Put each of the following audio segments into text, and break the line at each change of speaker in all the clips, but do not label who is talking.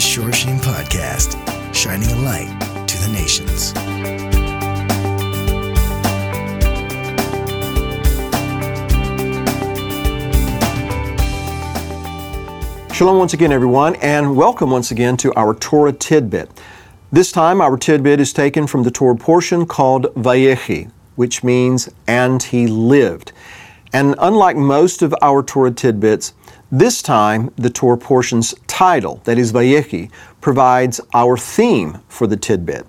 the Shoreshim Podcast, shining a light to the nations.
Shalom once again, everyone, and welcome once again to our Torah Tidbit. This time, our tidbit is taken from the Torah portion called Vayechi, which means, and he lived. And unlike most of our Torah tidbits, this time the Torah portion's title, that is Vayechi, provides our theme for the tidbit.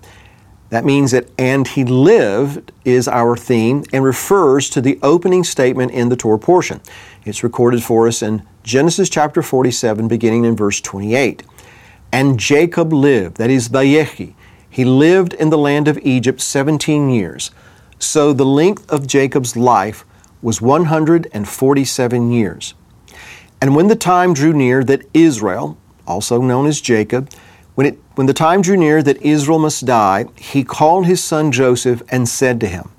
That means that and he lived is our theme and refers to the opening statement in the Torah portion. It's recorded for us in Genesis chapter 47, beginning in verse 28. And Jacob lived, that is Vayechi. He lived in the land of Egypt 17 years. So the length of Jacob's life was 147 years. And when the time drew near that Israel, also known as Jacob, when, it, when the time drew near that Israel must die, he called his son Joseph and said to him,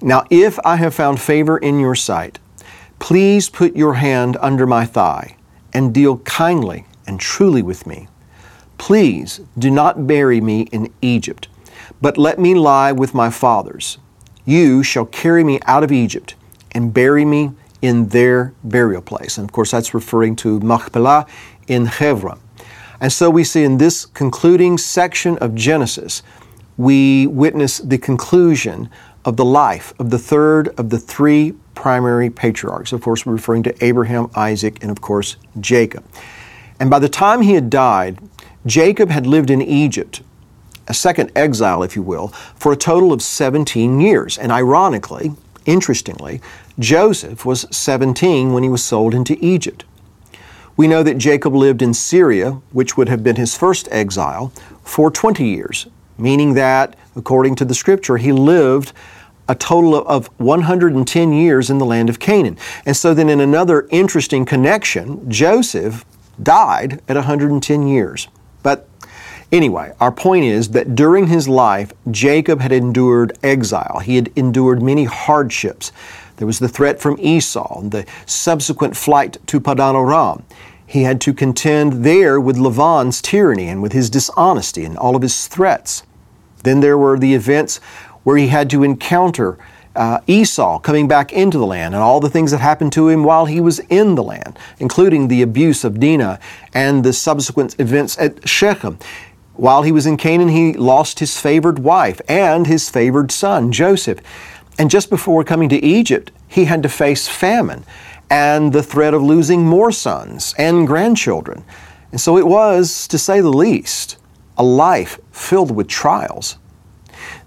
Now if I have found favor in your sight, please put your hand under my thigh and deal kindly and truly with me. Please do not bury me in Egypt, but let me lie with my fathers. You shall carry me out of Egypt and bury me in their burial place. And of course, that's referring to Machpelah in Hebron. And so we see in this concluding section of Genesis, we witness the conclusion of the life of the third of the three primary patriarchs. Of course, we're referring to Abraham, Isaac, and of course, Jacob. And by the time he had died, Jacob had lived in Egypt, a second exile, if you will, for a total of 17 years. And ironically, interestingly, Joseph was 17 when he was sold into Egypt. We know that Jacob lived in Syria, which would have been his first exile, for 20 years, meaning that, according to the scripture, he lived a total of 110 years in the land of Canaan. And so then, in another interesting connection, Joseph died at 110 years. But anyway, our point is that during his life, Jacob had endured exile, he had endured many hardships. There was the threat from Esau, and the subsequent flight to Padan Aram. He had to contend there with Laban's tyranny and with his dishonesty and all of his threats. Then there were the events where he had to encounter uh, Esau coming back into the land and all the things that happened to him while he was in the land, including the abuse of Dinah and the subsequent events at Shechem. While he was in Canaan, he lost his favored wife and his favored son, Joseph. And just before coming to Egypt, he had to face famine and the threat of losing more sons and grandchildren. And so it was, to say the least, a life filled with trials.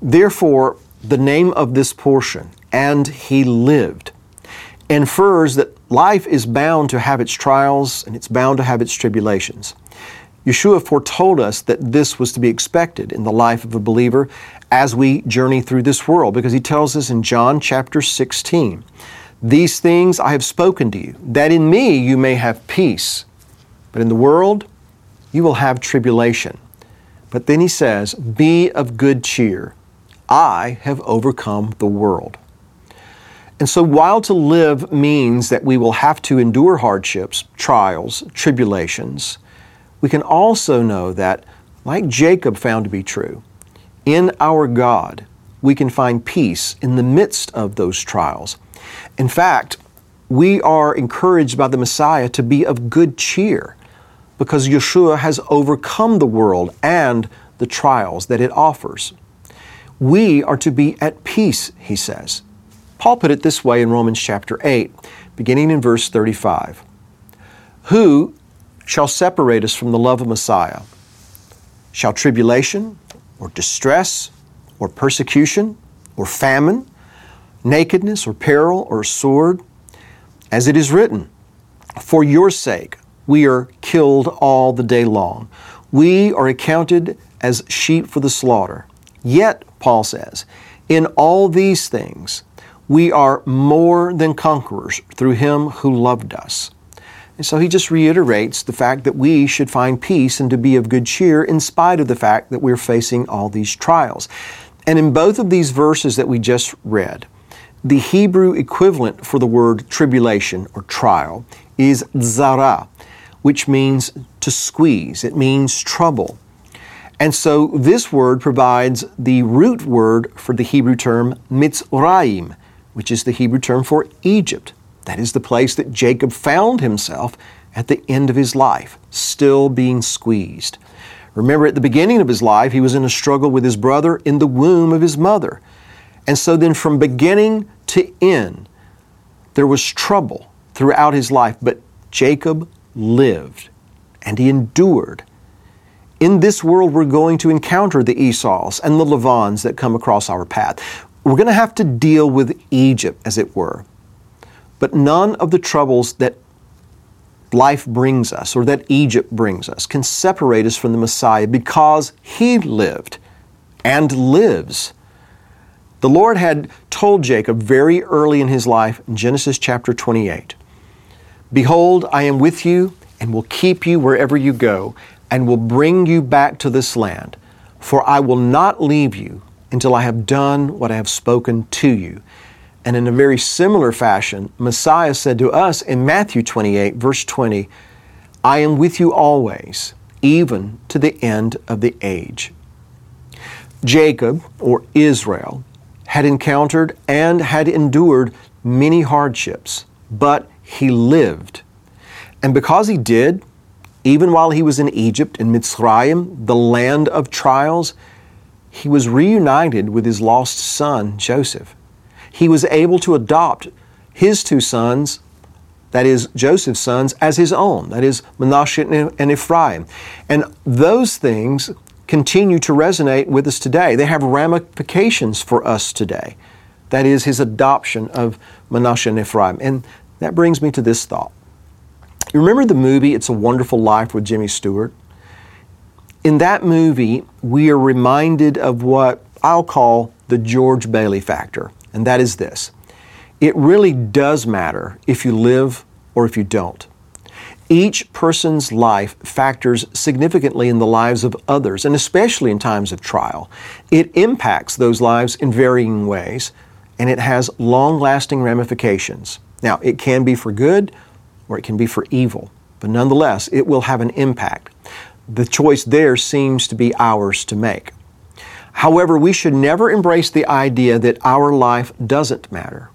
Therefore, the name of this portion, and he lived, infers that life is bound to have its trials and it's bound to have its tribulations. Yeshua foretold us that this was to be expected in the life of a believer as we journey through this world because he tells us in John chapter 16, These things I have spoken to you, that in me you may have peace, but in the world you will have tribulation. But then he says, Be of good cheer. I have overcome the world. And so, while to live means that we will have to endure hardships, trials, tribulations, we can also know that, like Jacob found to be true, in our God, we can find peace in the midst of those trials. In fact, we are encouraged by the Messiah to be of good cheer because Yeshua has overcome the world and the trials that it offers. We are to be at peace, he says. Paul put it this way in Romans chapter 8, beginning in verse 35. Who shall separate us from the love of Messiah? Shall tribulation, or distress, or persecution, or famine, nakedness, or peril, or sword? As it is written, For your sake we are killed all the day long. We are accounted as sheep for the slaughter. Yet, Paul says, in all these things, we are more than conquerors through him who loved us. And so he just reiterates the fact that we should find peace and to be of good cheer in spite of the fact that we're facing all these trials. And in both of these verses that we just read, the Hebrew equivalent for the word tribulation or trial is zara, which means to squeeze, it means trouble. And so this word provides the root word for the Hebrew term Mitzrayim, which is the Hebrew term for Egypt. That is the place that Jacob found himself at the end of his life, still being squeezed. Remember, at the beginning of his life, he was in a struggle with his brother in the womb of his mother. And so then, from beginning to end, there was trouble throughout his life, but Jacob lived and he endured. In this world, we're going to encounter the Esau's and the Levans that come across our path. We're going to have to deal with Egypt, as it were. But none of the troubles that life brings us or that Egypt brings us can separate us from the Messiah because he lived and lives. The Lord had told Jacob very early in his life in Genesis chapter 28 Behold, I am with you and will keep you wherever you go and will bring you back to this land. For I will not leave you until I have done what I have spoken to you. And in a very similar fashion, Messiah said to us in Matthew 28, verse 20, I am with you always, even to the end of the age. Jacob, or Israel, had encountered and had endured many hardships, but he lived. And because he did, even while he was in Egypt, in Mitzrayim, the land of trials, he was reunited with his lost son, Joseph he was able to adopt his two sons, that is, Joseph's sons, as his own, that is, Manasseh and Ephraim. And those things continue to resonate with us today. They have ramifications for us today. That is, his adoption of Manasseh and Ephraim. And that brings me to this thought. You remember the movie It's a Wonderful Life with Jimmy Stewart? In that movie, we are reminded of what I'll call the George Bailey factor and that is this it really does matter if you live or if you don't. Each person's life factors significantly in the lives of others, and especially in times of trial. It impacts those lives in varying ways, and it has long lasting ramifications. Now, it can be for good or it can be for evil, but nonetheless, it will have an impact. The choice there seems to be ours to make. However, we should never embrace the idea that our life doesn't matter.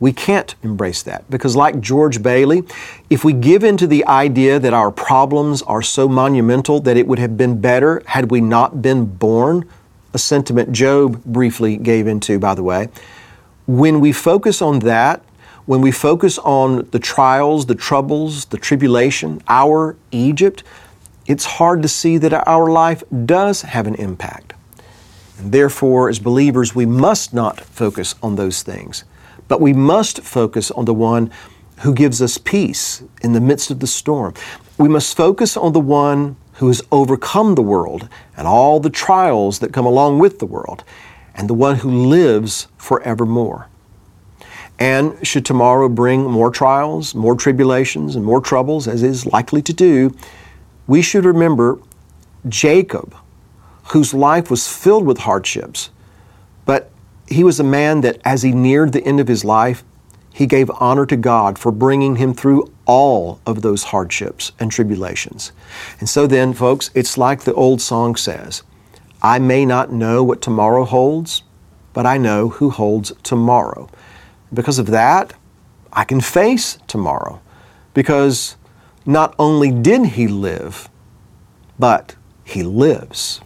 We can't embrace that because, like George Bailey, if we give in to the idea that our problems are so monumental that it would have been better had we not been born, a sentiment Job briefly gave into, by the way, when we focus on that, when we focus on the trials, the troubles, the tribulation, our Egypt, it's hard to see that our life does have an impact. And therefore, as believers, we must not focus on those things, but we must focus on the one who gives us peace in the midst of the storm. We must focus on the one who has overcome the world and all the trials that come along with the world, and the one who lives forevermore. And should tomorrow bring more trials, more tribulations, and more troubles, as is likely to do, we should remember Jacob whose life was filled with hardships. But he was a man that, as he neared the end of his life, he gave honor to God for bringing him through all of those hardships and tribulations. And so then, folks, it's like the old song says I may not know what tomorrow holds, but I know who holds tomorrow. Because of that, I can face tomorrow. Because not only did he live, but he lives.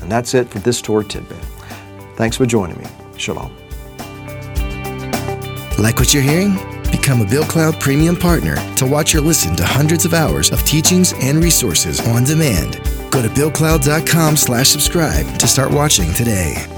And that's it for this Torah tidbit. Thanks for joining me. Shalom.
Like what you're hearing? Become a Bill Cloud Premium Partner to watch or listen to hundreds of hours of teachings and resources on demand. Go to BillCloud.com slash subscribe to start watching today.